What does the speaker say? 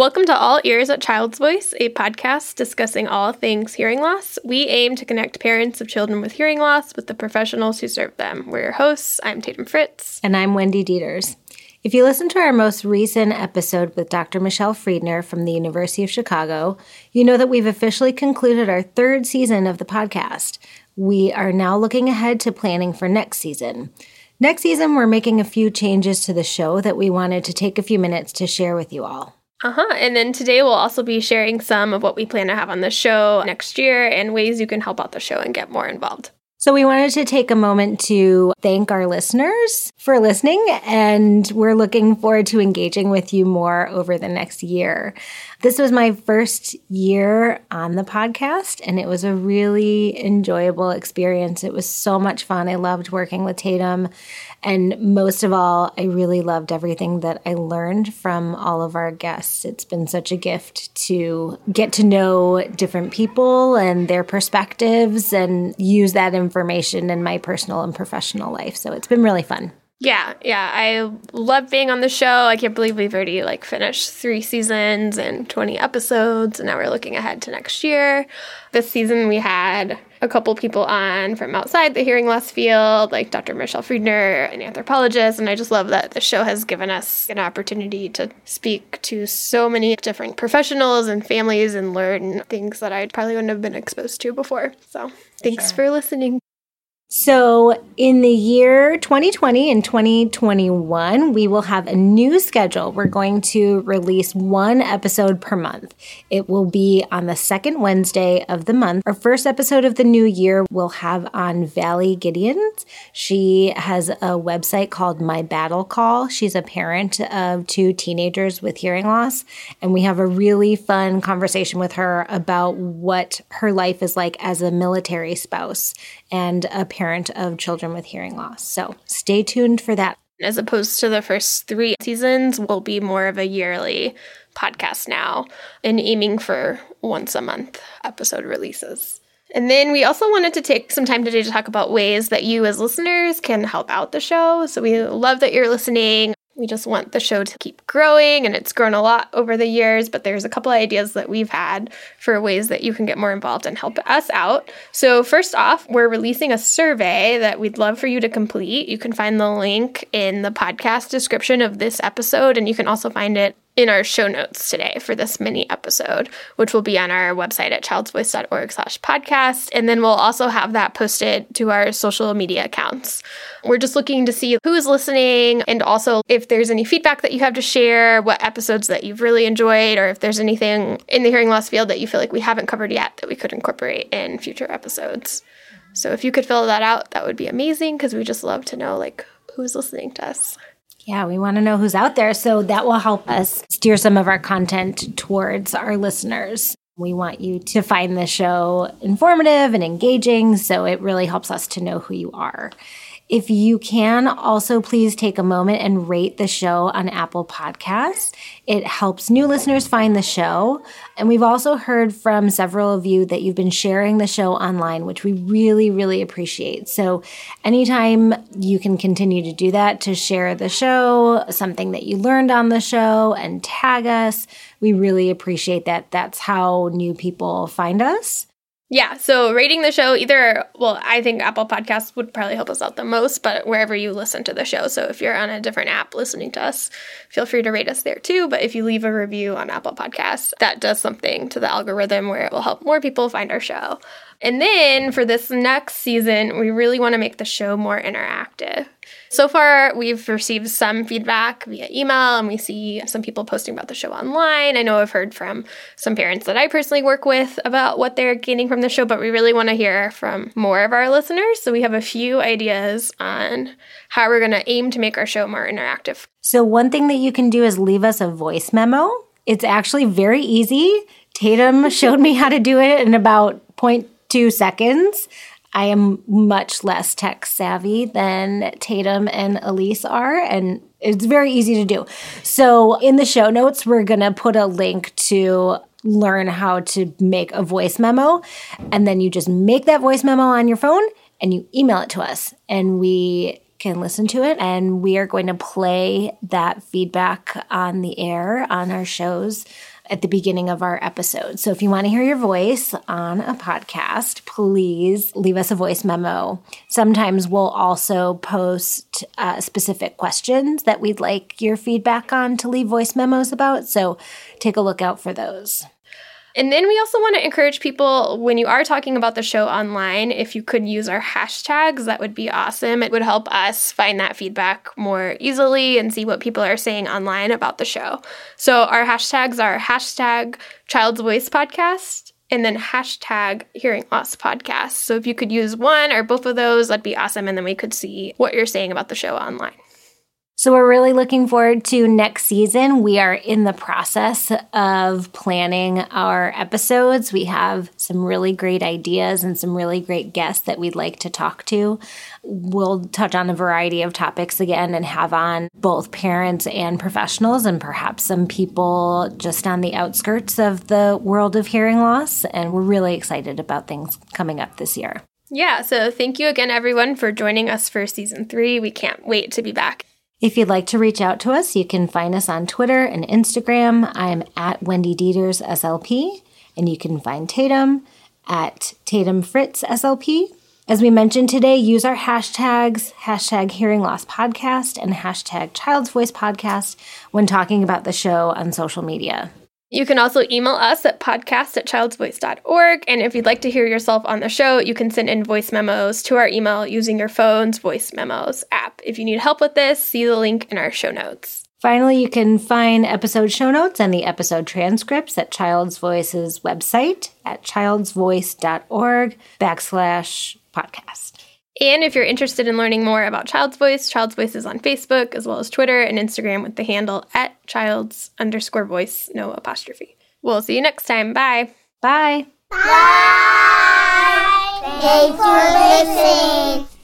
Welcome to All Ears at Child's Voice, a podcast discussing all things hearing loss. We aim to connect parents of children with hearing loss with the professionals who serve them. We're your hosts. I'm Tatum Fritz. And I'm Wendy Dieters. If you listen to our most recent episode with Dr. Michelle Friedner from the University of Chicago, you know that we've officially concluded our third season of the podcast. We are now looking ahead to planning for next season. Next season, we're making a few changes to the show that we wanted to take a few minutes to share with you all. Uh huh. And then today we'll also be sharing some of what we plan to have on the show next year and ways you can help out the show and get more involved. So, we wanted to take a moment to thank our listeners for listening, and we're looking forward to engaging with you more over the next year. This was my first year on the podcast, and it was a really enjoyable experience. It was so much fun. I loved working with Tatum and most of all, I really loved everything that I learned from all of our guests. It's been such a gift to get to know different people and their perspectives and use that information in my personal and professional life. So it's been really fun. Yeah, yeah. I love being on the show. I can't believe we've already like finished three seasons and 20 episodes, and now we're looking ahead to next year. This season we had a couple people on from outside the hearing loss field, like Dr. Michelle Friedner, an anthropologist, and I just love that the show has given us an opportunity to speak to so many different professionals and families and learn things that I probably wouldn't have been exposed to before. So, thanks sure. for listening. So, in the year 2020 and 2021, we will have a new schedule. We're going to release one episode per month. It will be on the second Wednesday of the month. Our first episode of the new year we'll have on Valli Gideons. She has a website called My Battle Call. She's a parent of two teenagers with hearing loss, and we have a really fun conversation with her about what her life is like as a military spouse and a parent of children with hearing loss. So stay tuned for that. As opposed to the first three seasons, will be more of a yearly podcast now and aiming for once a month episode releases. And then we also wanted to take some time today to talk about ways that you, as listeners, can help out the show. So we love that you're listening. We just want the show to keep growing, and it's grown a lot over the years. But there's a couple ideas that we've had for ways that you can get more involved and help us out. So, first off, we're releasing a survey that we'd love for you to complete. You can find the link in the podcast description of this episode, and you can also find it in our show notes today for this mini episode, which will be on our website at childsvoice.org slash podcast. And then we'll also have that posted to our social media accounts. We're just looking to see who is listening and also if there's any feedback that you have to share, what episodes that you've really enjoyed, or if there's anything in the hearing loss field that you feel like we haven't covered yet that we could incorporate in future episodes. So if you could fill that out, that would be amazing because we just love to know like who's listening to us. Yeah, we want to know who's out there. So that will help us steer some of our content towards our listeners. We want you to find the show informative and engaging. So it really helps us to know who you are. If you can, also please take a moment and rate the show on Apple Podcasts. It helps new listeners find the show. And we've also heard from several of you that you've been sharing the show online, which we really, really appreciate. So anytime you can continue to do that to share the show, something that you learned on the show, and tag us, we really appreciate that. That's how new people find us. Yeah, so rating the show either, well, I think Apple Podcasts would probably help us out the most, but wherever you listen to the show. So if you're on a different app listening to us, feel free to rate us there too. But if you leave a review on Apple Podcasts, that does something to the algorithm where it will help more people find our show. And then for this next season, we really want to make the show more interactive. So far, we've received some feedback via email and we see some people posting about the show online. I know I've heard from some parents that I personally work with about what they're gaining from the show, but we really want to hear from more of our listeners. So we have a few ideas on how we're going to aim to make our show more interactive. So, one thing that you can do is leave us a voice memo. It's actually very easy. Tatum showed me how to do it in about 0.2 seconds. I am much less tech savvy than Tatum and Elise are, and it's very easy to do. So, in the show notes, we're going to put a link to learn how to make a voice memo. And then you just make that voice memo on your phone and you email it to us. And we can listen to it. And we are going to play that feedback on the air on our shows at the beginning of our episode. So if you want to hear your voice on a podcast, please leave us a voice memo. Sometimes we'll also post uh, specific questions that we'd like your feedback on to leave voice memos about. So take a look out for those. And then we also want to encourage people when you are talking about the show online, if you could use our hashtags, that would be awesome. It would help us find that feedback more easily and see what people are saying online about the show. So our hashtags are hashtag Child's Voice Podcast and then hashtag Hearing Loss Podcast. So if you could use one or both of those, that'd be awesome. And then we could see what you're saying about the show online. So we're really looking forward to next season. We are in the process of planning our episodes. We have some really great ideas and some really great guests that we'd like to talk to. We'll touch on a variety of topics again and have on both parents and professionals and perhaps some people just on the outskirts of the world of hearing loss. And we're really excited about things coming up this year. Yeah, so thank you again, everyone, for joining us for season three. We can't wait to be back. If you'd like to reach out to us, you can find us on Twitter and Instagram. I'm at Wendy Dieters SLP, and you can find Tatum at Tatum Fritz SLP. As we mentioned today, use our hashtags, hashtag hearing loss podcast and hashtag child's voice podcast when talking about the show on social media. You can also email us at podcast at childsvoice.org. And if you'd like to hear yourself on the show, you can send in voice memos to our email using your phone's voice memos app. If you need help with this, see the link in our show notes. Finally, you can find episode show notes and the episode transcripts at Child's Voice's website at childsvoice.org backslash podcast. And if you're interested in learning more about Child's Voice, Child's Voice is on Facebook as well as Twitter and Instagram with the handle at child's underscore voice, no apostrophe. We'll see you next time. Bye. Bye. Bye. Thanks for listening.